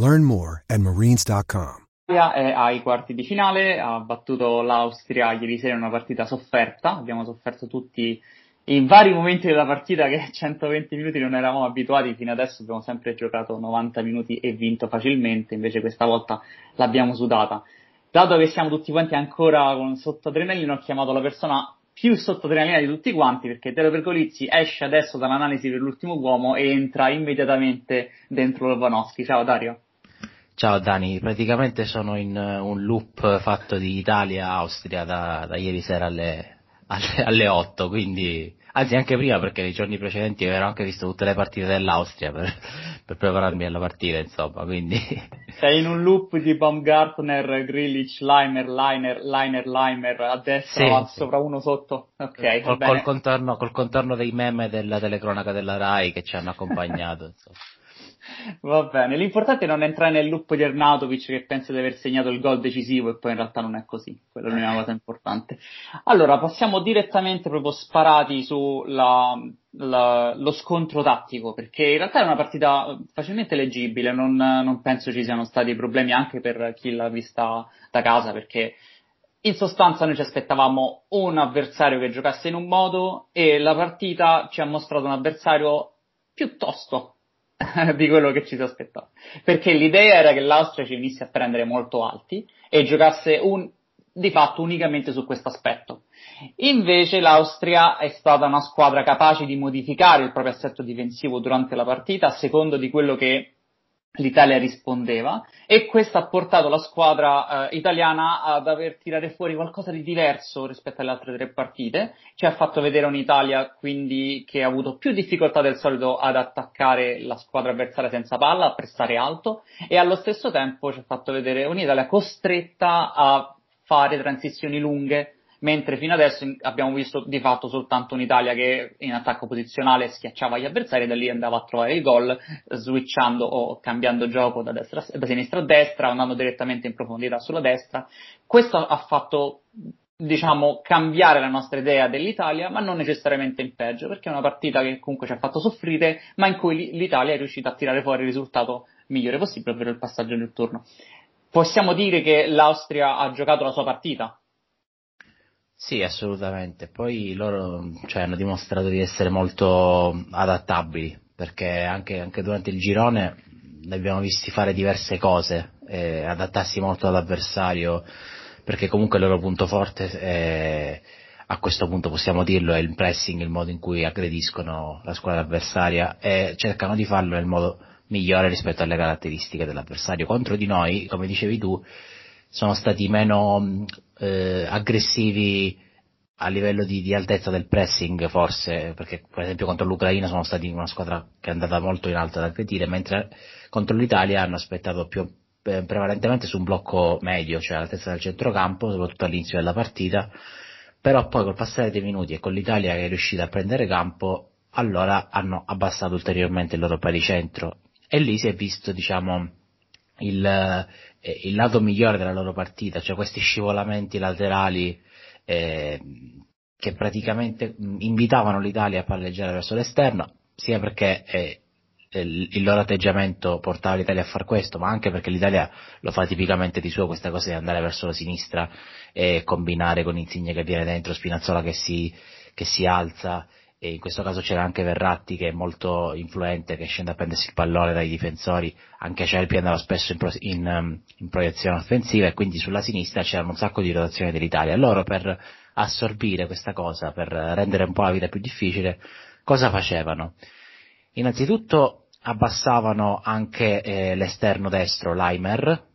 Learn more at marines.com. È ai quarti di finale, ha battuto l'Austria ieri sera in una partita sofferta, abbiamo sofferto tutti in vari momenti della partita che 120 minuti non eravamo abituati, fino adesso abbiamo sempre giocato 90 minuti e vinto facilmente, invece questa volta l'abbiamo sudata. Dato che siamo tutti quanti ancora con sotto adrenalina, ho chiamato la persona più sotto adrenalina di tutti quanti perché Tero Pergolizzi esce adesso dall'analisi per l'ultimo uomo e entra immediatamente dentro Lovanovski. Ciao Dario. Ciao Dani, praticamente sono in un loop fatto di Italia-Austria da, da ieri sera alle, alle, alle 8, quindi anzi anche prima perché nei giorni precedenti avevo anche visto tutte le partite dell'Austria per, per prepararmi alla partita, insomma, quindi... Sei in un loop di Baumgartner, Grillich, Leimer, Liner, Liner, Leimer, a destra, sì, sopra uno sotto, ok. Col, col, contorno, col contorno dei meme della telecronaca della RAI che ci hanno accompagnato, insomma. Va bene, l'importante è non entrare nel loop di Arnautovic che pensa di aver segnato il gol decisivo e poi in realtà non è così, quella è l'unica cosa importante. Allora, passiamo direttamente proprio sparati sullo scontro tattico, perché in realtà è una partita facilmente leggibile, non, non penso ci siano stati problemi anche per chi l'ha vista da casa, perché in sostanza noi ci aspettavamo un avversario che giocasse in un modo e la partita ci ha mostrato un avversario piuttosto di quello che ci si aspettava. Perché l'idea era che l'Austria ci venisse a prendere molto alti e giocasse un, di fatto unicamente su questo aspetto. Invece l'Austria è stata una squadra capace di modificare il proprio assetto difensivo durante la partita a secondo di quello che l'Italia rispondeva e questo ha portato la squadra eh, italiana ad aver tirare fuori qualcosa di diverso rispetto alle altre tre partite, ci ha fatto vedere un'Italia quindi che ha avuto più difficoltà del solito ad attaccare la squadra avversaria senza palla, a prestare alto e allo stesso tempo ci ha fatto vedere un'Italia costretta a fare transizioni lunghe mentre fino adesso abbiamo visto di fatto soltanto un'Italia che in attacco posizionale schiacciava gli avversari e da lì andava a trovare il gol, switchando o cambiando gioco da, destra, da sinistra a destra, andando direttamente in profondità sulla destra. Questo ha fatto diciamo, cambiare la nostra idea dell'Italia, ma non necessariamente in peggio, perché è una partita che comunque ci ha fatto soffrire, ma in cui l'Italia è riuscita a tirare fuori il risultato migliore possibile, ovvero il passaggio nel turno. Possiamo dire che l'Austria ha giocato la sua partita, sì, assolutamente. Poi loro cioè, hanno dimostrato di essere molto adattabili, perché anche, anche durante il girone li abbiamo visti fare diverse cose, eh, adattarsi molto all'avversario, perché comunque il loro punto forte è, a questo punto possiamo dirlo, è il pressing, il modo in cui aggrediscono la squadra avversaria e cercano di farlo nel modo migliore rispetto alle caratteristiche dell'avversario. Contro di noi, come dicevi tu, sono stati meno eh, aggressivi a livello di, di, altezza del pressing forse, perché per esempio contro l'Ucraina sono stati una squadra che è andata molto in alto ad aggredire, mentre contro l'Italia hanno aspettato più eh, prevalentemente su un blocco medio, cioè all'altezza del centrocampo, soprattutto all'inizio della partita, però poi col passare dei minuti e con l'Italia che è riuscita a prendere campo, allora hanno abbassato ulteriormente il loro paricentro e lì si è visto, diciamo, il, eh, il lato migliore della loro partita, cioè questi scivolamenti laterali eh, che praticamente invitavano l'Italia a palleggiare verso l'esterno, sia perché eh, il loro atteggiamento portava l'Italia a far questo, ma anche perché l'Italia lo fa tipicamente di suo questa cosa di andare verso la sinistra e combinare con Insigne che viene dentro, Spinazzola che si, che si alza e in questo caso c'era anche Verratti che è molto influente, che scende a prendersi il pallone dai difensori, anche Cerpi andava spesso in, pro- in, um, in, proiezione offensiva e quindi sulla sinistra c'erano un sacco di rotazioni dell'Italia. Loro per assorbire questa cosa, per rendere un po' la vita più difficile, cosa facevano? Innanzitutto abbassavano anche eh, l'esterno destro, Leimer,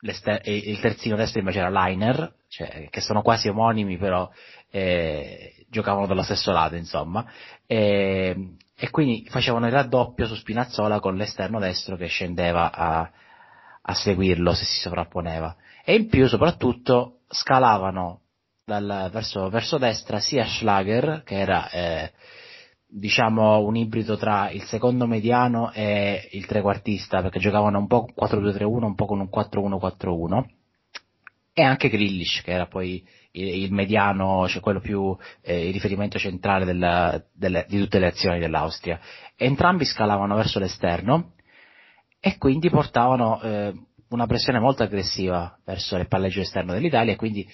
il terzino destro invece era Liner, cioè, che sono quasi omonimi però eh, giocavano dallo stesso lato, insomma, e, e, quindi facevano il raddoppio su Spinazzola con l'esterno destro che scendeva a, a seguirlo se si sovrapponeva. E in più, soprattutto, scalavano dal, verso, verso destra sia Schlager, che era eh, diciamo un ibrido tra il secondo mediano e il trequartista, perché giocavano un po' 4-2-3-1, un po' con un 4-1-4-1, e anche Grillish, che era poi il, il mediano, cioè quello più eh, il riferimento centrale della, delle, di tutte le azioni dell'Austria. Entrambi scalavano verso l'esterno e quindi portavano eh, una pressione molto aggressiva verso il palleggio esterno dell'Italia e quindi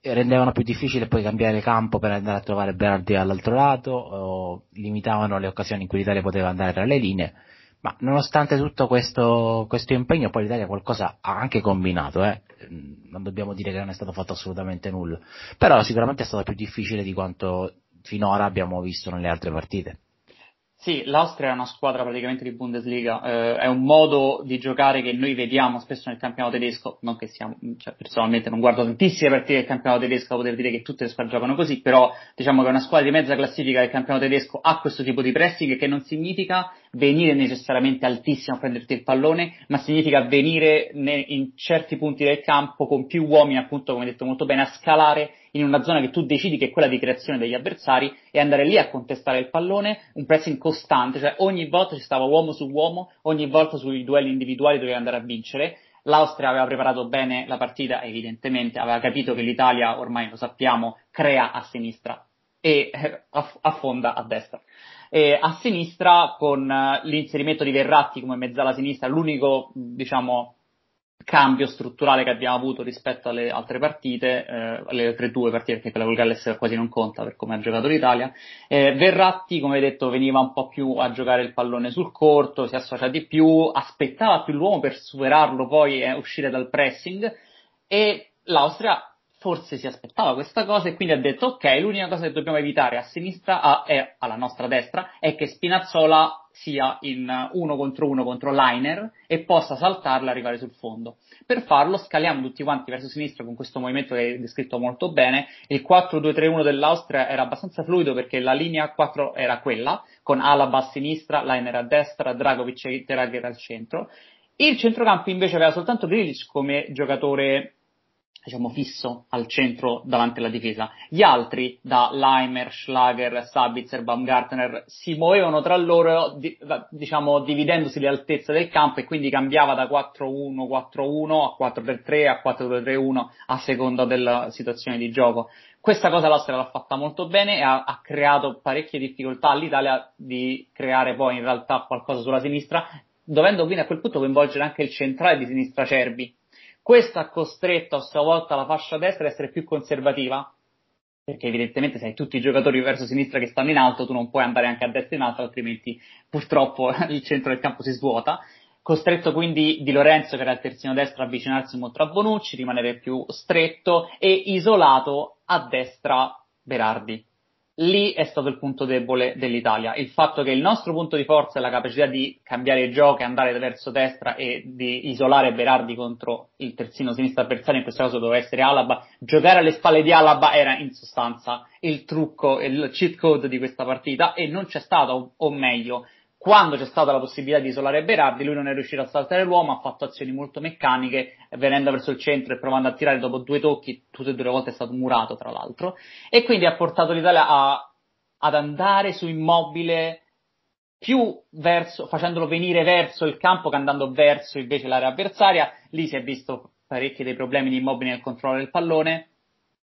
rendevano più difficile poi cambiare campo per andare a trovare Berardi all'altro lato, limitavano le occasioni in cui l'Italia poteva andare tra le linee, ma nonostante tutto questo, questo impegno poi l'Italia qualcosa ha anche combinato, eh? non dobbiamo dire che non è stato fatto assolutamente nulla, però sicuramente è stato più difficile di quanto finora abbiamo visto nelle altre partite. Sì, l'Austria è una squadra praticamente di Bundesliga, eh, è un modo di giocare che noi vediamo spesso nel campionato tedesco, non che siamo, cioè, personalmente non guardo tantissime partite del campionato tedesco poter dire che tutte le squadre giocano così, però diciamo che una squadra di mezza classifica del campionato tedesco ha questo tipo di pressing che non significa venire necessariamente altissimo a prenderti il pallone, ma significa venire in certi punti del campo con più uomini, appunto come detto molto bene, a scalare in una zona che tu decidi che è quella di creazione degli avversari e andare lì a contestare il pallone, un pressing costante, cioè ogni volta ci stava uomo su uomo, ogni volta sui duelli individuali doveva andare a vincere. L'Austria aveva preparato bene la partita, evidentemente aveva capito che l'Italia, ormai lo sappiamo, crea a sinistra e eh, affonda a destra. E a sinistra con eh, l'inserimento di Verratti come mezzala sinistra, l'unico, diciamo, cambio strutturale che abbiamo avuto rispetto alle altre partite, eh, alle altre due partite, perché quella col Galles quasi non conta per come ha giocato l'Italia. Eh, Verratti, come detto, veniva un po' più a giocare il pallone sul corto, si associa di più, aspettava più l'uomo per superarlo poi e uscire dal pressing e l'Austria forse si aspettava questa cosa e quindi ha detto ok, l'unica cosa che dobbiamo evitare a sinistra a, e alla nostra destra è che Spinazzola sia in uno contro uno contro Liner e possa saltarla e arrivare sul fondo. Per farlo scaliamo tutti quanti verso sinistra con questo movimento che hai descritto molto bene. Il 4-2-3-1 dell'Austria era abbastanza fluido perché la linea 4 era quella, con Alaba a sinistra, Liner a destra, Dragovic e Teragher al centro. Il centrocampo invece aveva soltanto Grilic come giocatore diciamo fisso al centro davanti alla difesa. Gli altri, da Leimer, Schlager, Sabitzer, Baumgartner, si muovevano tra loro, di, diciamo, dividendosi le altezze del campo e quindi cambiava da 4-1-4-1 a 4-3-3 a 4-2-3-1 a seconda della situazione di gioco. Questa cosa l'Austria l'ha fatta molto bene e ha, ha creato parecchie difficoltà all'Italia di creare poi in realtà qualcosa sulla sinistra, dovendo quindi a quel punto coinvolgere anche il centrale di sinistra Cerbi, questo ha costretto a sua volta la fascia destra a essere più conservativa, perché evidentemente se hai tutti i giocatori verso sinistra che stanno in alto, tu non puoi andare anche a destra in alto, altrimenti purtroppo il centro del campo si svuota. Costretto quindi Di Lorenzo, che era il terzino destro, a avvicinarsi molto a Bonucci, rimanere più stretto e isolato a destra Berardi lì è stato il punto debole dell'Italia. Il fatto che il nostro punto di forza è la capacità di cambiare gioco e andare verso destra e di isolare Berardi contro il terzino sinistro avversario, in questo caso doveva essere Alaba. Giocare alle spalle di Alaba era in sostanza il trucco, il cheat code di questa partita e non c'è stato, o meglio, quando c'è stata la possibilità di isolare Berardi, lui non è riuscito a saltare l'uomo, ha fatto azioni molto meccaniche, venendo verso il centro e provando a tirare dopo due tocchi, tutte e due le volte è stato murato tra l'altro, e quindi ha portato l'Italia a, ad andare su immobile più verso, facendolo venire verso il campo che andando verso invece l'area avversaria, lì si è visto parecchi dei problemi di immobile nel controllo del pallone,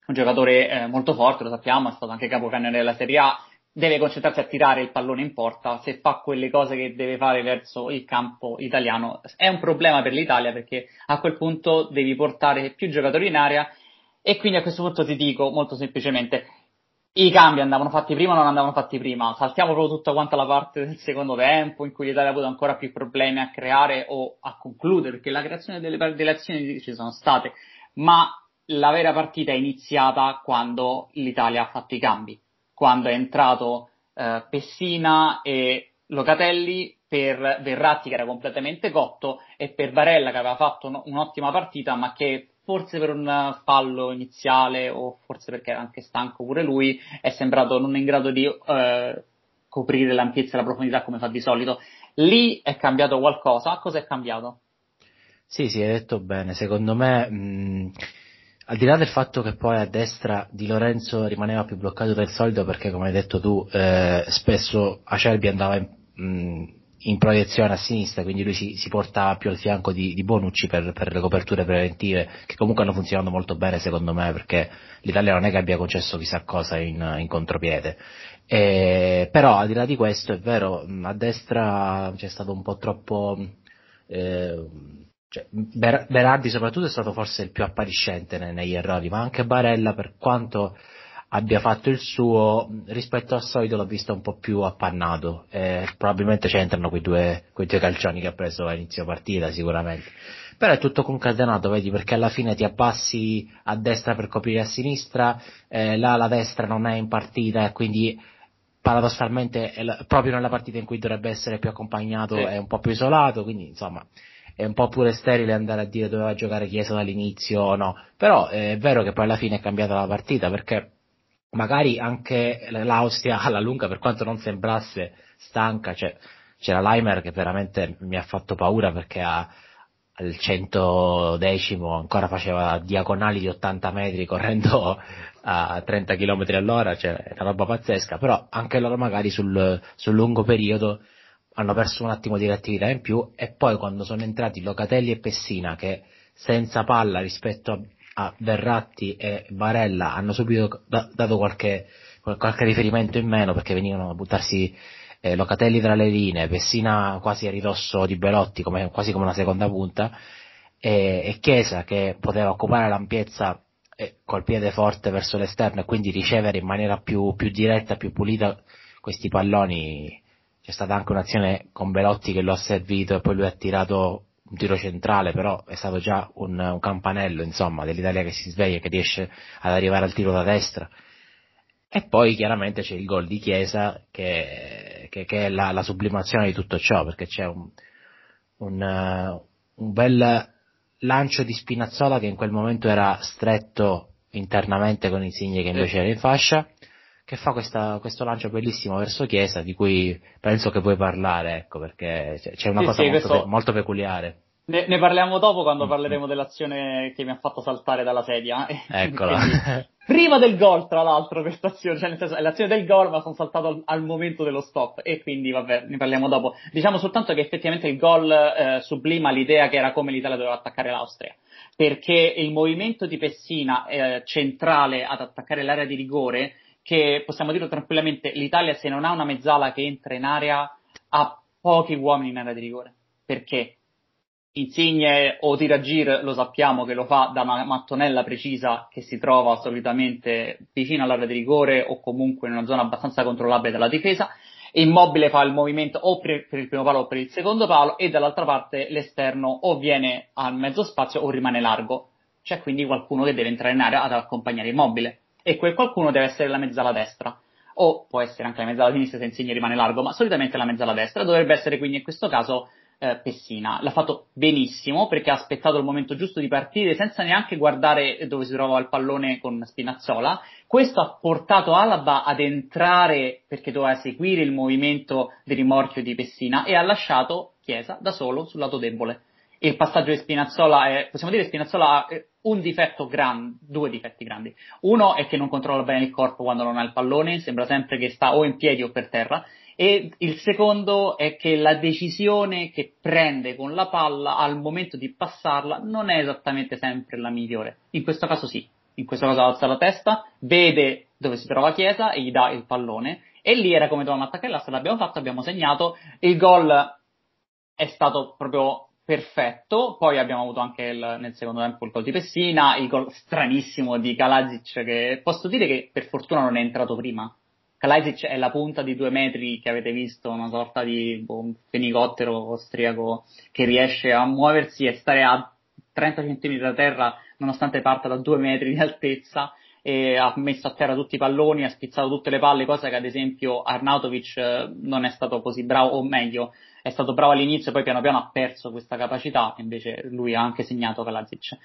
un giocatore eh, molto forte, lo sappiamo, è stato anche capocannoniere della Serie A, deve concentrarsi a tirare il pallone in porta, se fa quelle cose che deve fare verso il campo italiano. È un problema per l'Italia perché a quel punto devi portare più giocatori in area e quindi a questo punto ti dico molto semplicemente i cambi andavano fatti prima o non andavano fatti prima, saltiamo proprio tutta quanta la parte del secondo tempo in cui l'Italia ha avuto ancora più problemi a creare o a concludere perché la creazione delle, delle azioni ci sono state, ma la vera partita è iniziata quando l'Italia ha fatto i cambi quando è entrato eh, Pessina e Locatelli per Verratti che era completamente cotto e per Barella che aveva fatto un'ottima partita ma che forse per un fallo iniziale o forse perché era anche stanco pure lui è sembrato non in grado di eh, coprire l'ampiezza e la profondità come fa di solito. Lì è cambiato qualcosa. Cosa è cambiato? Sì, sì, hai detto bene. Secondo me, mh, al di là del fatto che poi a destra Di Lorenzo rimaneva più bloccato del solito perché, come hai detto tu, eh, spesso Acerbi andava in, mh, in, proiezione a sinistra, quindi lui si, si portava più al fianco di, di Bonucci per, per, le coperture preventive, che comunque hanno funzionato molto bene secondo me, perché l'Italia non è che abbia concesso chissà cosa in, in contropiede. Eh, però al di là di questo è vero, a destra c'è stato un po' troppo... Eh, cioè, Ber- Berardi soprattutto è stato forse il più appariscente ne- negli errori, ma anche Barella per quanto abbia fatto il suo, rispetto al solito l'ho visto un po' più appannato, eh, probabilmente c'entrano quei due, quei due calcioni che ha preso a inizio partita sicuramente. Però è tutto concatenato, vedi, perché alla fine ti abbassi a destra per coprire a sinistra, eh, là la destra non è in partita e quindi paradossalmente proprio nella partita in cui dovrebbe essere più accompagnato sì. è un po' più isolato, quindi insomma è un po' pure sterile andare a dire doveva giocare Chiesa dall'inizio o no, però eh, è vero che poi alla fine è cambiata la partita perché magari anche l'Austria alla lunga per quanto non sembrasse stanca, cioè, c'era Leimer che veramente mi ha fatto paura perché ha, al centodecimo ancora faceva diagonali di 80 metri correndo a 30 km all'ora, cioè una roba pazzesca, però anche loro magari sul, sul lungo periodo hanno perso un attimo di reattività in più e poi quando sono entrati Locatelli e Pessina che senza palla rispetto a, Verratti e Barella hanno subito da, dato qualche, qualche, riferimento in meno perché venivano a buttarsi eh, Locatelli tra le linee, Pessina quasi a ridosso di Belotti come, quasi come una seconda punta e, e Chiesa che poteva occupare l'ampiezza eh, col piede forte verso l'esterno e quindi ricevere in maniera più, più diretta, più pulita questi palloni c'è stata anche un'azione con Belotti che lo ha servito e poi lui ha tirato un tiro centrale, però è stato già un, un campanello, insomma, dell'Italia che si sveglia, che riesce ad arrivare al tiro da destra. E poi chiaramente c'è il gol di Chiesa che, che, che è la, la, sublimazione di tutto ciò, perché c'è un, un, uh, un bel lancio di Spinazzola che in quel momento era stretto internamente con Insigne che invece era in fascia che fa questa, questo lancio bellissimo verso Chiesa di cui penso che puoi parlare, ecco, perché c'è una sì, cosa sì, molto, questo... molto, peculiare. Ne, ne, parliamo dopo quando mm, parleremo dell'azione che mi ha fatto saltare dalla sedia. Eccola. prima del gol, tra l'altro, questa azione, cioè nel senso è l'azione del gol, ma sono saltato al, al, momento dello stop e quindi vabbè, ne parliamo dopo. Diciamo soltanto che effettivamente il gol eh, sublima l'idea che era come l'Italia doveva attaccare l'Austria, perché il movimento di Pessina eh, centrale ad attaccare l'area di rigore che possiamo dirlo tranquillamente, l'Italia se non ha una mezzala che entra in area ha pochi uomini in area di rigore. Perché? Insigne o Tiragir lo sappiamo che lo fa da una mattonella precisa che si trova solitamente vicino all'area di rigore o comunque in una zona abbastanza controllabile dalla difesa. Immobile fa il movimento o per, il primo palo o per il secondo palo e dall'altra parte l'esterno o viene al mezzo spazio o rimane largo. C'è quindi qualcuno che deve entrare in area ad accompagnare Immobile e quel qualcuno deve essere la mezzala destra o può essere anche la mezzala sinistra se Insigne rimane largo, ma solitamente la mezzala destra dovrebbe essere quindi in questo caso eh, Pessina. L'ha fatto benissimo perché ha aspettato il momento giusto di partire senza neanche guardare dove si trovava il pallone con Spinazzola. Questo ha portato Alaba ad entrare perché doveva seguire il movimento di rimorchio di Pessina e ha lasciato Chiesa da solo sul lato debole il passaggio di Spinazzola è, possiamo dire Spinazzola ha un difetto grande, due difetti grandi. Uno è che non controlla bene il corpo quando non ha il pallone, sembra sempre che sta o in piedi o per terra. E il secondo è che la decisione che prende con la palla al momento di passarla non è esattamente sempre la migliore. In questo caso sì. In questo caso alza la testa, vede dove si trova Chiesa e gli dà il pallone. E lì era come dovevamo attaccare l'asse, l'abbiamo fatto, abbiamo segnato. Il gol è stato proprio perfetto, poi abbiamo avuto anche il, nel secondo tempo il gol di Pessina, il gol stranissimo di Kalazic che posso dire che per fortuna non è entrato prima. Kalazic è la punta di due metri che avete visto, una sorta di boh, fenicottero austriaco che riesce a muoversi e stare a 30 cm da terra nonostante parta da due metri di altezza e ha messo a terra tutti i palloni, ha spizzato tutte le palle, cosa che ad esempio Arnautovic eh, non è stato così bravo, o meglio, è stato bravo all'inizio, poi piano piano ha perso questa capacità, invece lui ha anche segnato Kalazic.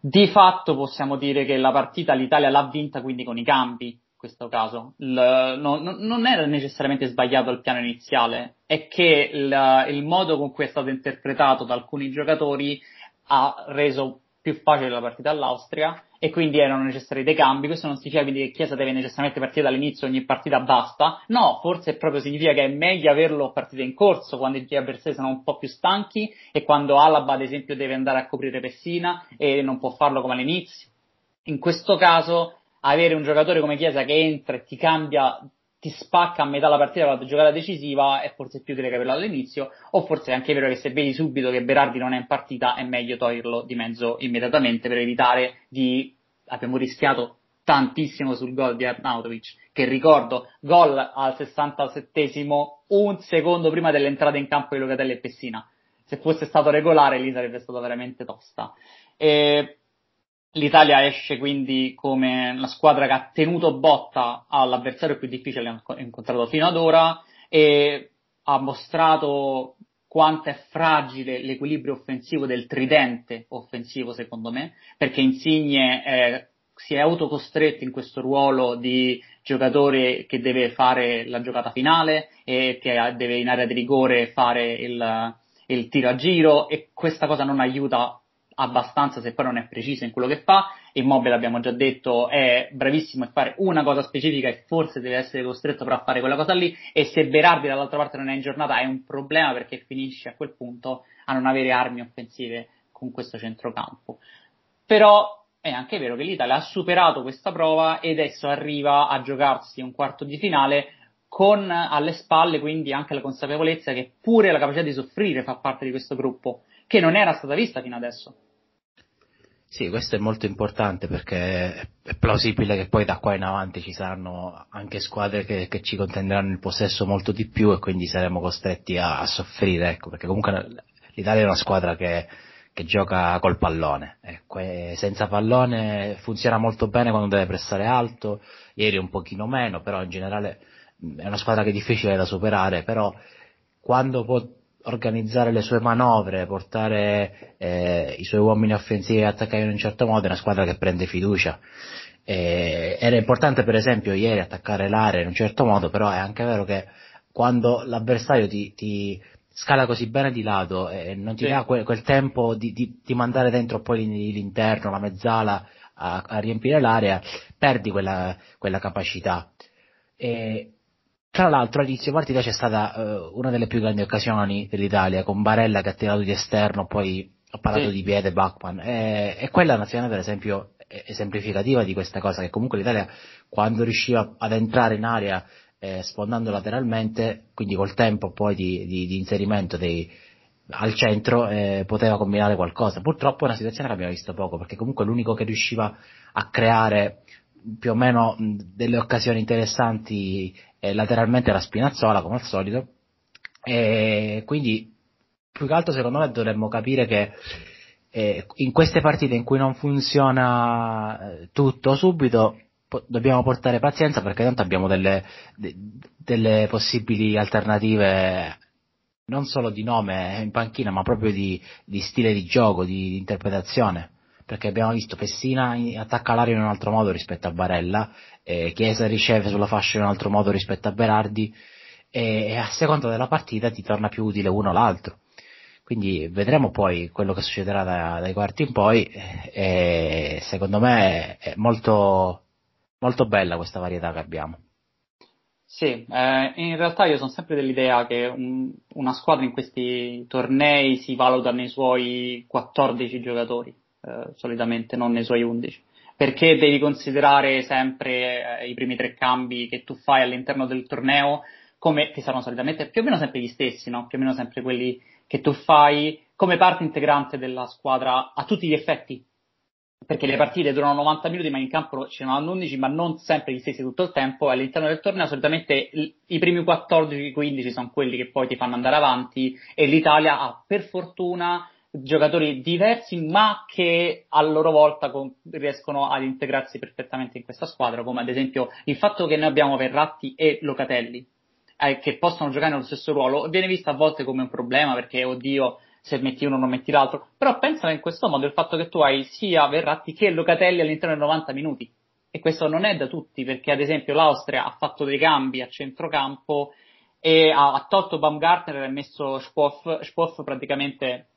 Di fatto possiamo dire che la partita l'Italia l'ha vinta quindi con i cambi, in questo caso. Il, no, no, non era necessariamente sbagliato il piano iniziale, è che il, il modo con cui è stato interpretato da alcuni giocatori ha reso più facile la partita all'Austria e quindi erano necessari dei cambi. Questo non significa quindi che Chiesa deve necessariamente partire dall'inizio, ogni partita basta. No, forse proprio significa che è meglio averlo partita in corso quando gli avversari sono un po' più stanchi e quando Alaba, ad esempio, deve andare a coprire Pessina e non può farlo come all'inizio. In questo caso, avere un giocatore come Chiesa che entra e ti cambia ti spacca a metà la partita la giocata decisiva è forse più utile che averlo all'inizio, o forse è anche vero che se vedi subito che Berardi non è in partita è meglio toglierlo di mezzo immediatamente per evitare di... abbiamo rischiato tantissimo sul gol di Arnautovic, che ricordo, gol al 67esimo, un secondo prima dell'entrata in campo di Locatelli e Pessina. Se fosse stato regolare lì sarebbe stato veramente tosta. E L'Italia esce quindi come la squadra che ha tenuto botta all'avversario più difficile incontrato fino ad ora e ha mostrato quanto è fragile l'equilibrio offensivo del tridente offensivo secondo me, perché Insigne eh, si è autocostretto in questo ruolo di giocatore che deve fare la giocata finale e che deve in area di rigore fare il, il tiro a giro e questa cosa non aiuta abbastanza se poi non è preciso in quello che fa. Immobile, abbiamo già detto, è bravissimo a fare una cosa specifica e forse deve essere costretto però a fare quella cosa lì. E se Berardi dall'altra parte non è in giornata è un problema perché finisce a quel punto a non avere armi offensive con questo centrocampo. Però è anche vero che l'Italia ha superato questa prova e adesso arriva a giocarsi un quarto di finale con alle spalle quindi anche la consapevolezza che pure la capacità di soffrire fa parte di questo gruppo, che non era stata vista fino adesso. Sì, questo è molto importante perché è plausibile che poi da qua in avanti ci saranno anche squadre che, che ci contenderanno il possesso molto di più e quindi saremo costretti a, a soffrire, ecco, perché comunque l'Italia è una squadra che, che gioca col pallone, ecco, senza pallone funziona molto bene quando deve pressare alto, ieri un pochino meno, però in generale è una squadra che è difficile da superare, però quando può organizzare le sue manovre, portare eh, i suoi uomini offensivi a attaccare in un certo modo, è una squadra che prende fiducia. Eh, era importante per esempio ieri attaccare l'area in un certo modo, però è anche vero che quando l'avversario ti, ti scala così bene di lato e non ti sì. dà quel, quel tempo di, di, di, mandare dentro poi l'interno, la mezzala a, a riempire l'area, perdi quella, quella capacità. E, tra l'altro all'inizio partita c'è stata uh, una delle più grandi occasioni dell'Italia con Barella che ha tirato di esterno, poi ha parato sì. di piede Bachmann e, e quella nazionale per esempio esemplificativa di questa cosa che comunque l'Italia quando riusciva ad entrare in area eh, sfondando lateralmente, quindi col tempo poi di, di, di inserimento dei, al centro eh, poteva combinare qualcosa. Purtroppo è una situazione che abbiamo visto poco perché comunque l'unico che riusciva a creare più o meno delle occasioni interessanti eh, lateralmente era Spinazzola come al solito. E quindi più che altro secondo me dovremmo capire che eh, in queste partite in cui non funziona eh, tutto subito po- dobbiamo portare pazienza perché tanto abbiamo delle, de- delle possibili alternative non solo di nome in panchina ma proprio di, di stile di gioco, di, di interpretazione perché abbiamo visto Pessina attacca l'aria in un altro modo rispetto a Barella, eh, Chiesa riceve sulla fascia in un altro modo rispetto a Berardi e, e a seconda della partita ti torna più utile uno o l'altro. Quindi vedremo poi quello che succederà da, dai quarti in poi e secondo me è molto, molto bella questa varietà che abbiamo. Sì, eh, in realtà io sono sempre dell'idea che un, una squadra in questi tornei si valuta nei suoi 14 giocatori eh, solitamente non nei suoi 11 perché devi considerare sempre eh, i primi tre cambi che tu fai all'interno del torneo come che saranno solitamente più o meno sempre gli stessi, no? più o meno sempre quelli che tu fai come parte integrante della squadra a tutti gli effetti. Perché le partite durano 90 minuti, ma in campo ce ne hanno 11, ma non sempre gli stessi tutto il tempo. All'interno del torneo solitamente i primi 14-15 sono quelli che poi ti fanno andare avanti e l'Italia ha per fortuna giocatori diversi ma che a loro volta con, riescono ad integrarsi perfettamente in questa squadra, come ad esempio il fatto che noi abbiamo Verratti e Locatelli eh, che possono giocare nello stesso ruolo. Viene visto a volte come un problema perché oddio se metti uno non metti l'altro, però pensa in questo modo il fatto che tu hai sia Verratti che Locatelli all'interno dei 90 minuti. E questo non è da tutti perché ad esempio l'Austria ha fatto dei cambi a centrocampo e ha, ha tolto Baumgartner e ha messo Spoff praticamente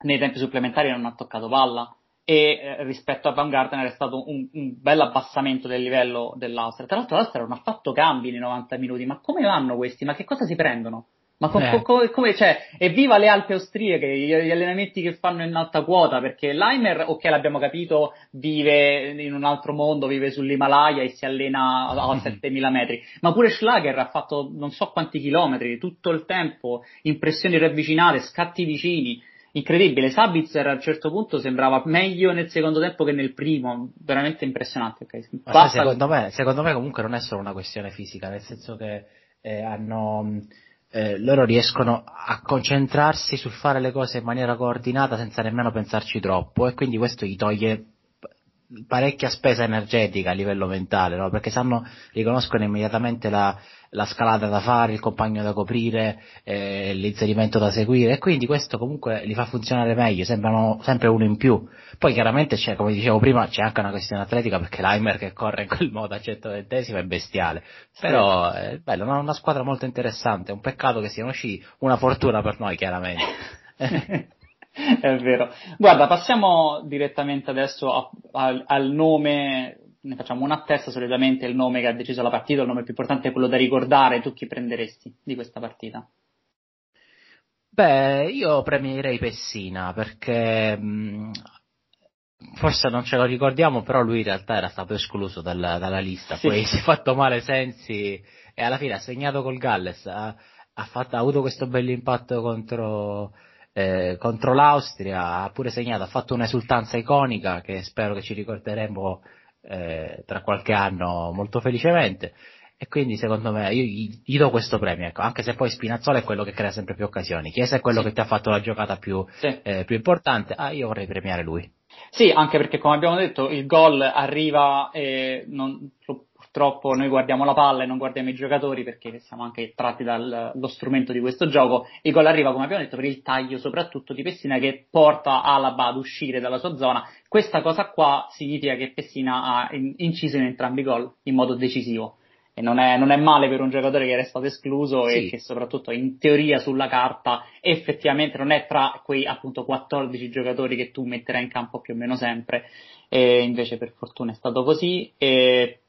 nei tempi supplementari non ha toccato palla e eh, rispetto a Van Gardner è stato un, un bel abbassamento del livello dell'Austria. Tra l'altro l'Austria non ha fatto cambi nei 90 minuti, ma come vanno questi? Ma che cosa si prendono? Ma co- eh. co- come, cioè, evviva le Alpi austriache, gli, gli, allenamenti che fanno in alta quota, perché Leimer, ok, l'abbiamo capito, vive in un altro mondo, vive sull'Himalaya e si allena a, a 7000 metri, ma pure Schlager ha fatto non so quanti chilometri, tutto il tempo, impressioni ravvicinate, scatti vicini, incredibile. Sabitzer a un certo punto sembrava meglio nel secondo tempo che nel primo, veramente impressionante. Okay. Secondo, me, secondo me comunque non è solo una questione fisica, nel senso che eh, hanno eh, loro riescono a concentrarsi sul fare le cose in maniera coordinata senza nemmeno pensarci troppo e quindi questo gli toglie parecchia spesa energetica a livello mentale, no? perché sanno, riconoscono immediatamente la, la, scalata da fare, il compagno da coprire, eh, l'inserimento da seguire e quindi questo comunque li fa funzionare meglio, sembrano sempre uno in più. Poi chiaramente c'è, come dicevo prima, c'è anche una questione atletica perché l'Aimer che corre in quel modo a 120 è bestiale, però è bello, una, una squadra molto interessante, è un peccato che siano usciti, una fortuna per noi chiaramente. È vero. Guarda, passiamo direttamente adesso a, a, al nome, ne facciamo una a testa, solitamente il nome che ha deciso la partita, il nome più importante è quello da ricordare, tu chi prenderesti di questa partita? Beh, io premierei Pessina perché mh, forse non ce lo ricordiamo, però lui in realtà era stato escluso dalla, dalla lista, sì. poi si è fatto male Sensi e alla fine ha segnato col Galles, ha, ha, fatto, ha avuto questo bell'impatto contro eh, contro l'Austria, ha pure segnato, ha fatto un'esultanza iconica che spero che ci ricorderemo eh, tra qualche anno molto felicemente. E quindi secondo me io gli, gli do questo premio, ecco, anche se poi Spinazzola è quello che crea sempre più occasioni. Chiesa è quello sì. che ti ha fatto la giocata più, sì. eh, più importante, ah, io vorrei premiare lui. Sì, anche perché come abbiamo detto il gol arriva e non, purtroppo noi guardiamo la palla e non guardiamo i giocatori perché siamo anche tratti dallo strumento di questo gioco. Il gol arriva, come abbiamo detto, per il taglio soprattutto di Pessina che porta Alaba ad uscire dalla sua zona. Questa cosa qua significa che Pessina ha inciso in entrambi i gol in modo decisivo. E non è, non è, male per un giocatore che era stato escluso sì. e che soprattutto in teoria sulla carta effettivamente non è tra quei appunto 14 giocatori che tu metterai in campo più o meno sempre. E invece per fortuna è stato così. E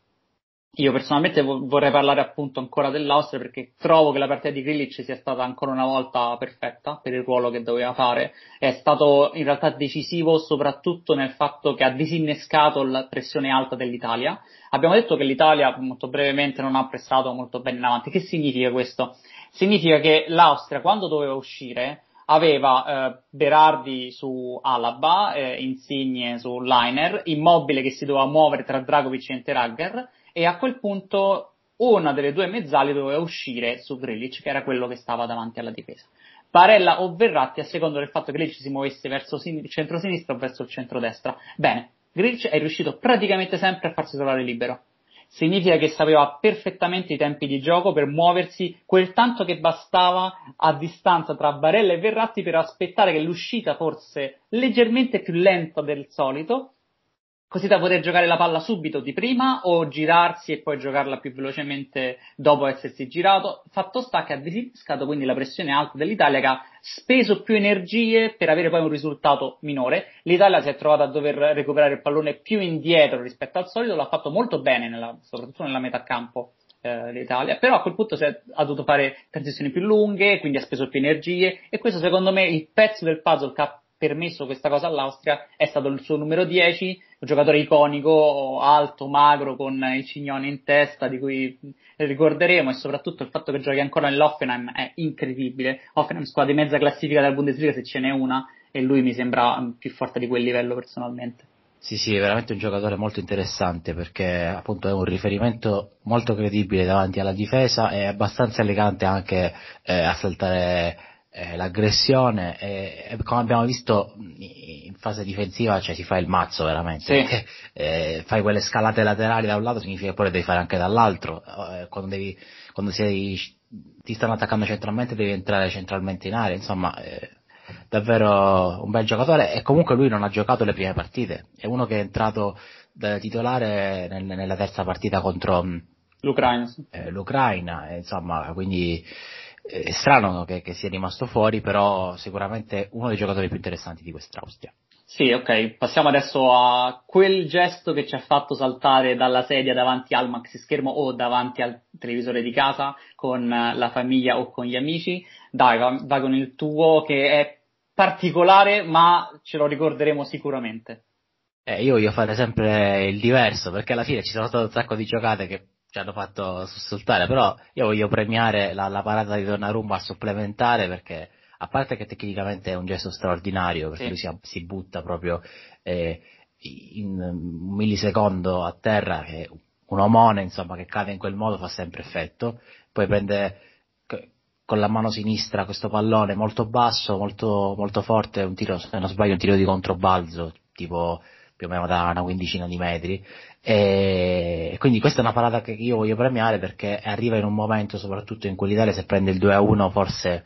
io personalmente vorrei parlare appunto ancora dell'Austria perché trovo che la partita di Grilic sia stata ancora una volta perfetta per il ruolo che doveva fare. È stato in realtà decisivo soprattutto nel fatto che ha disinnescato la pressione alta dell'Italia. Abbiamo detto che l'Italia molto brevemente non ha prestato molto bene in avanti. Che significa questo? Significa che l'Austria quando doveva uscire aveva eh, Berardi su Alaba, eh, Insigne su Liner, Immobile che si doveva muovere tra Dragovic e Interagger e a quel punto una delle due mezzali doveva uscire su Grilic, che era quello che stava davanti alla difesa. Barella o Verratti a seconda del fatto che Grilic si muovesse verso il centro-sinistra o verso il centro-destra. Bene, Grilic è riuscito praticamente sempre a farsi trovare libero. Significa che sapeva perfettamente i tempi di gioco per muoversi quel tanto che bastava a distanza tra Barella e Verratti per aspettare che l'uscita fosse leggermente più lenta del solito così da poter giocare la palla subito di prima o girarsi e poi giocarla più velocemente dopo essersi girato. Fatto sta che ha disinnescato quindi la pressione alta dell'Italia che ha speso più energie per avere poi un risultato minore. L'Italia si è trovata a dover recuperare il pallone più indietro rispetto al solito, l'ha fatto molto bene, nella, soprattutto nella metà campo eh, l'Italia, però a quel punto è, ha dovuto fare transizioni più lunghe, quindi ha speso più energie e questo secondo me è il pezzo del puzzle che ha permesso questa cosa all'Austria è stato il suo numero 10, un giocatore iconico, alto, magro, con il cignone in testa, di cui ricorderemo, e soprattutto il fatto che giochi ancora nell'Offenheim è incredibile. Offenheim squadra di mezza classifica della Bundesliga se ce n'è una, e lui mi sembra più forte di quel livello personalmente. Sì, sì, è veramente un giocatore molto interessante perché appunto è un riferimento molto credibile davanti alla difesa e abbastanza elegante anche eh, a saltare eh, l'aggressione e, e, come abbiamo visto in fase difensiva cioè si fa il mazzo veramente. Sì. eh, fai quelle scalate laterali da un lato significa che poi le devi fare anche dall'altro. Eh, quando, devi, quando sei, ti stanno attaccando centralmente devi entrare centralmente in area. Insomma eh, davvero un bel giocatore. E comunque lui non ha giocato le prime partite. È uno che è entrato da titolare nel, nella terza partita contro l'Ucraina, eh, l'Ucraina insomma quindi è strano che, che, sia rimasto fuori, però sicuramente uno dei giocatori più interessanti di quest'Austria. Sì, ok, passiamo adesso a quel gesto che ci ha fatto saltare dalla sedia davanti al maxi schermo o davanti al televisore di casa con la famiglia o con gli amici. Dai, va, va con il tuo che è particolare, ma ce lo ricorderemo sicuramente. Eh, io voglio fare sempre il diverso, perché alla fine ci sono state un sacco di giocate che ci hanno fatto sussultare, però io voglio premiare la, la parata di Donnarumma a supplementare perché a parte che tecnicamente è un gesto straordinario perché sì. lui si, si, butta proprio eh, in un millisecondo a terra che un omone insomma che cade in quel modo fa sempre effetto poi prende con la mano sinistra questo pallone molto basso molto, molto forte un tiro se non sbaglio un tiro di controbalzo tipo più o meno da una quindicina di metri e quindi questa è una parata che io voglio premiare perché arriva in un momento soprattutto in quell'Italia se prende il 2 a 1 forse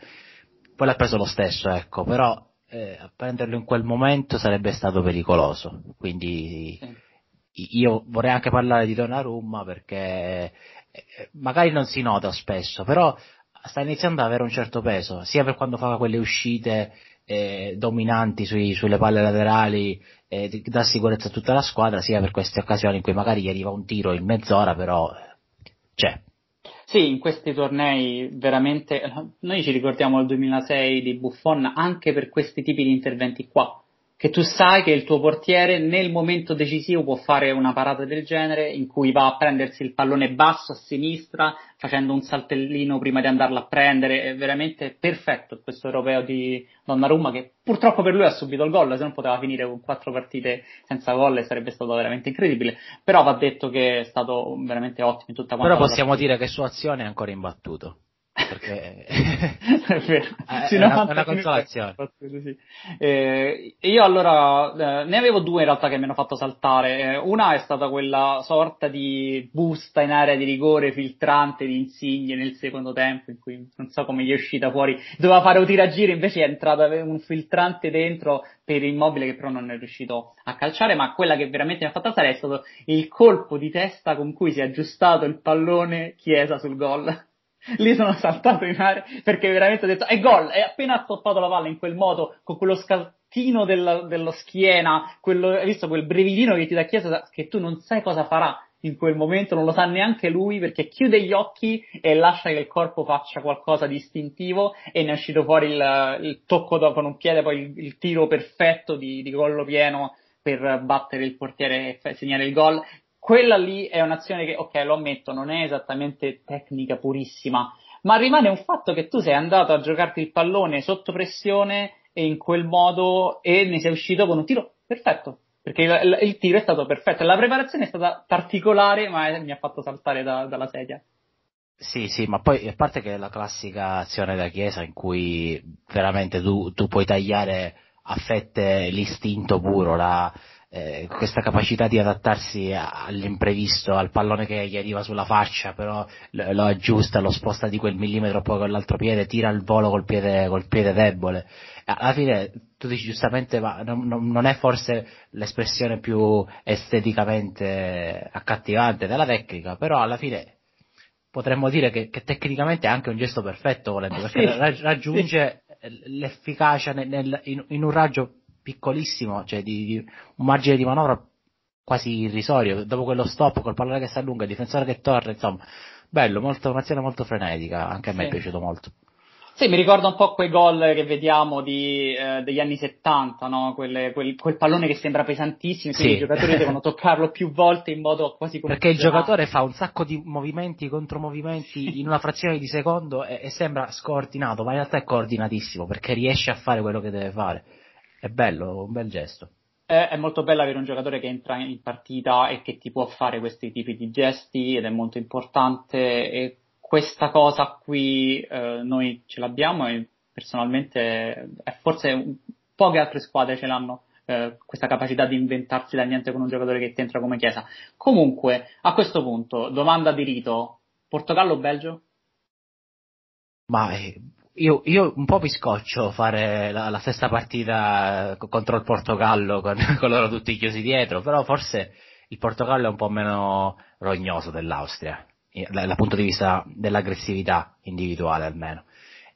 poi l'ha preso lo stesso, ecco, però eh, prenderlo in quel momento sarebbe stato pericoloso. Quindi sì. io vorrei anche parlare di Donnarumma perché eh, magari non si nota spesso, però sta iniziando ad avere un certo peso, sia per quando fa quelle uscite eh, dominanti sui, sulle palle laterali, eh, dà sicurezza a tutta la squadra, sia per queste occasioni in cui magari gli arriva un tiro in mezz'ora, però c'è. Sì, in questi tornei veramente, noi ci ricordiamo il 2006 di Buffon anche per questi tipi di interventi qua, che tu sai che il tuo portiere nel momento decisivo può fare una parata del genere in cui va a prendersi il pallone basso a sinistra facendo un saltellino prima di andarlo a prendere, è veramente perfetto questo europeo di Donnarumma che purtroppo per lui ha subito il gol, se non poteva finire con quattro partite senza gol e sarebbe stato veramente incredibile, però va detto che è stato veramente ottimo in tutta quanta Però possiamo dire che sua azione è ancora imbattuto perché è vero. Sì, è, una, è una consolazione. Sì. Eh, io allora eh, ne avevo due in realtà che mi hanno fatto saltare. Eh, una è stata quella sorta di busta in area di rigore filtrante di Insigne nel secondo tempo, in cui non so come gli è uscita fuori, doveva fare un tiragiro, invece è entrato un filtrante dentro per Immobile che però non è riuscito a calciare, ma quella che veramente mi ha fatto alzare è stato il colpo di testa con cui si è aggiustato il pallone Chiesa sul gol Lì sono saltato in area perché veramente ho detto è gol, e appena ha stoppato la palla in quel modo, con quello scattino dello, dello schiena, quello, hai visto quel brevidino che ti dà chiesa che tu non sai cosa farà in quel momento, non lo sa neanche lui perché chiude gli occhi e lascia che il corpo faccia qualcosa di istintivo e ne è uscito fuori il, il tocco da, con un piede, poi il, il tiro perfetto di, di collo pieno per battere il portiere e segnare il gol quella lì è un'azione che, ok, lo ammetto, non è esattamente tecnica purissima, ma rimane un fatto che tu sei andato a giocarti il pallone sotto pressione e in quel modo e ne sei uscito con un tiro perfetto, perché il, il tiro è stato perfetto. La preparazione è stata particolare, ma mi ha fatto saltare da, dalla sedia. Sì, sì, ma poi a parte che è la classica azione da chiesa in cui veramente tu, tu puoi tagliare a fette l'istinto puro, la, eh, questa capacità di adattarsi all'imprevisto, al pallone che gli arriva sulla faccia, però lo, lo aggiusta, lo sposta di quel millimetro poi con l'altro piede, tira il volo col piede, col piede debole. Alla fine tu dici giustamente, ma non, non è forse l'espressione più esteticamente accattivante della tecnica, però alla fine potremmo dire che, che tecnicamente è anche un gesto perfetto volendo, perché sì, raggiunge sì. l'efficacia nel, nel, in, in un raggio piccolissimo, cioè di, di un margine di manovra quasi irrisorio, dopo quello stop col pallone che si allunga, il difensore che torna, insomma, bello, molto, un'azione molto frenetica, anche a me sì. è piaciuto molto. Sì, mi ricorda un po' quei gol che vediamo di, eh, degli anni 70, no? Quelle, quel, quel, pallone che sembra pesantissimo, quindi sì. i giocatori devono toccarlo più volte in modo quasi come Perché il giocatore fa un sacco di movimenti, contromovimenti in una frazione di secondo e, e sembra scordinato, ma in realtà è coordinatissimo perché riesce a fare quello che deve fare è bello, un bel gesto. È, è, molto bello avere un giocatore che entra in partita e che ti può fare questi tipi di gesti ed è molto importante e questa cosa qui eh, noi ce l'abbiamo e personalmente è forse poche altre squadre ce l'hanno eh, questa capacità di inventarsi da niente con un giocatore che ti entra come Chiesa. Comunque, a questo punto, domanda di rito, Portogallo o Belgio? Ma eh, io, io, un po' mi scoccio fare la, la stessa partita contro il Portogallo con, con, loro tutti chiusi dietro, però forse il Portogallo è un po' meno rognoso dell'Austria, dal punto di vista dell'aggressività individuale almeno.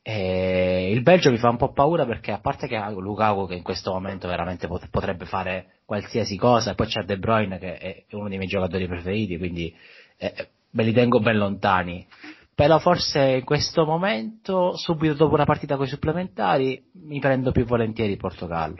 E il Belgio mi fa un po' paura perché a parte che ha Lukaku che in questo momento veramente pot- potrebbe fare qualsiasi cosa, e poi c'è De Bruyne che è uno dei miei giocatori preferiti, quindi eh, me li tengo ben lontani. Però forse in questo momento, subito dopo una partita con i supplementari, mi prendo più volentieri il Portogallo.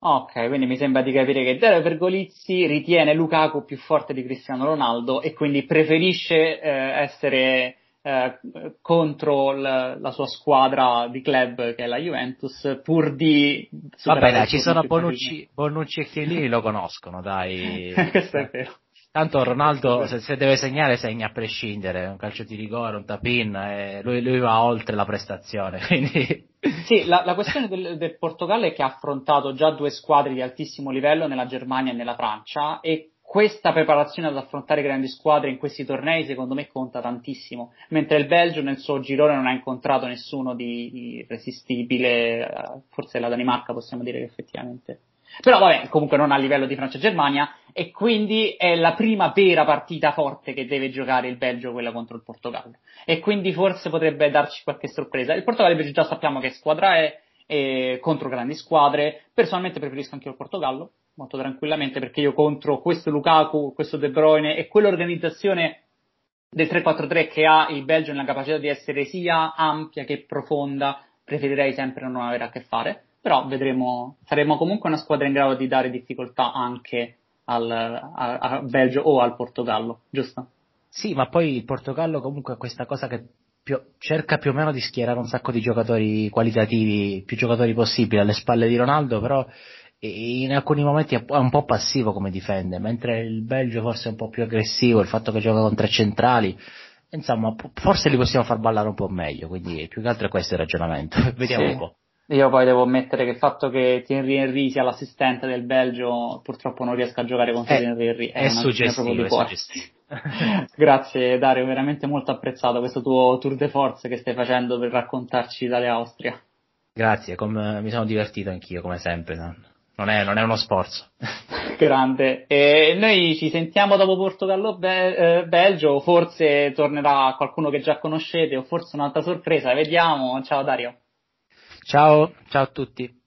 Ok, quindi mi sembra di capire che Dario Pergolizzi ritiene Lukaku più forte di Cristiano Ronaldo e quindi preferisce eh, essere eh, contro l- la sua squadra di club che è la Juventus pur di Vabbè, dai, ci sono Bonucci, Bonucci e Chiellini lo conoscono, dai. Questo è vero. Tanto Ronaldo se, se, deve segnare segna a prescindere, un calcio di rigore, un tapin, eh, lui, lui, va oltre la prestazione. Quindi... Sì, la, la questione del, del, Portogallo è che ha affrontato già due squadre di altissimo livello nella Germania e nella Francia e questa preparazione ad affrontare grandi squadre in questi tornei secondo me conta tantissimo, mentre il Belgio nel suo girone non ha incontrato nessuno di irresistibile, eh, forse la Danimarca possiamo dire che effettivamente. Però vabbè, comunque non a livello di Francia e Germania e quindi è la prima vera partita forte che deve giocare il Belgio, quella contro il Portogallo. E quindi forse potrebbe darci qualche sorpresa. Il Portogallo già sappiamo che squadra è, e contro grandi squadre. Personalmente preferisco anche il Portogallo, molto tranquillamente perché io contro questo Lukaku, questo De Bruyne e quell'organizzazione del 3-4-3 che ha il Belgio nella capacità di essere sia ampia che profonda, preferirei sempre non avere a che fare, però vedremo, saremo comunque una squadra in grado di dare difficoltà anche al, a, a Belgio o al Portogallo, giusto? Sì, ma poi il Portogallo comunque ha questa cosa che più, cerca più o meno di schierare un sacco di giocatori qualitativi, più giocatori possibili alle spalle di Ronaldo, però in alcuni momenti è un po' passivo come difende, mentre il Belgio forse è un po' più aggressivo, il fatto che gioca con tre centrali, insomma, forse li possiamo far ballare un po' meglio, quindi più che altro è questo il ragionamento. Vediamo sì. un po'. Io poi devo ammettere che il fatto che Thierry Henry sia l'assistente del Belgio purtroppo non riesco a giocare contro Thierry Henry. È, è suggestivo, è suggestivo. Grazie Dario, veramente molto apprezzato questo tuo tour de force che stai facendo per raccontarci Italia-Austria. Grazie, com- mi sono divertito anch'io come sempre. No? Non è, non è uno sforzo. Grande. E noi ci sentiamo dopo Portogallo-Belgio, eh, forse tornerà qualcuno che già conoscete o forse un'altra sorpresa, vediamo. Ciao Dario. Ciao, ciao a tutti.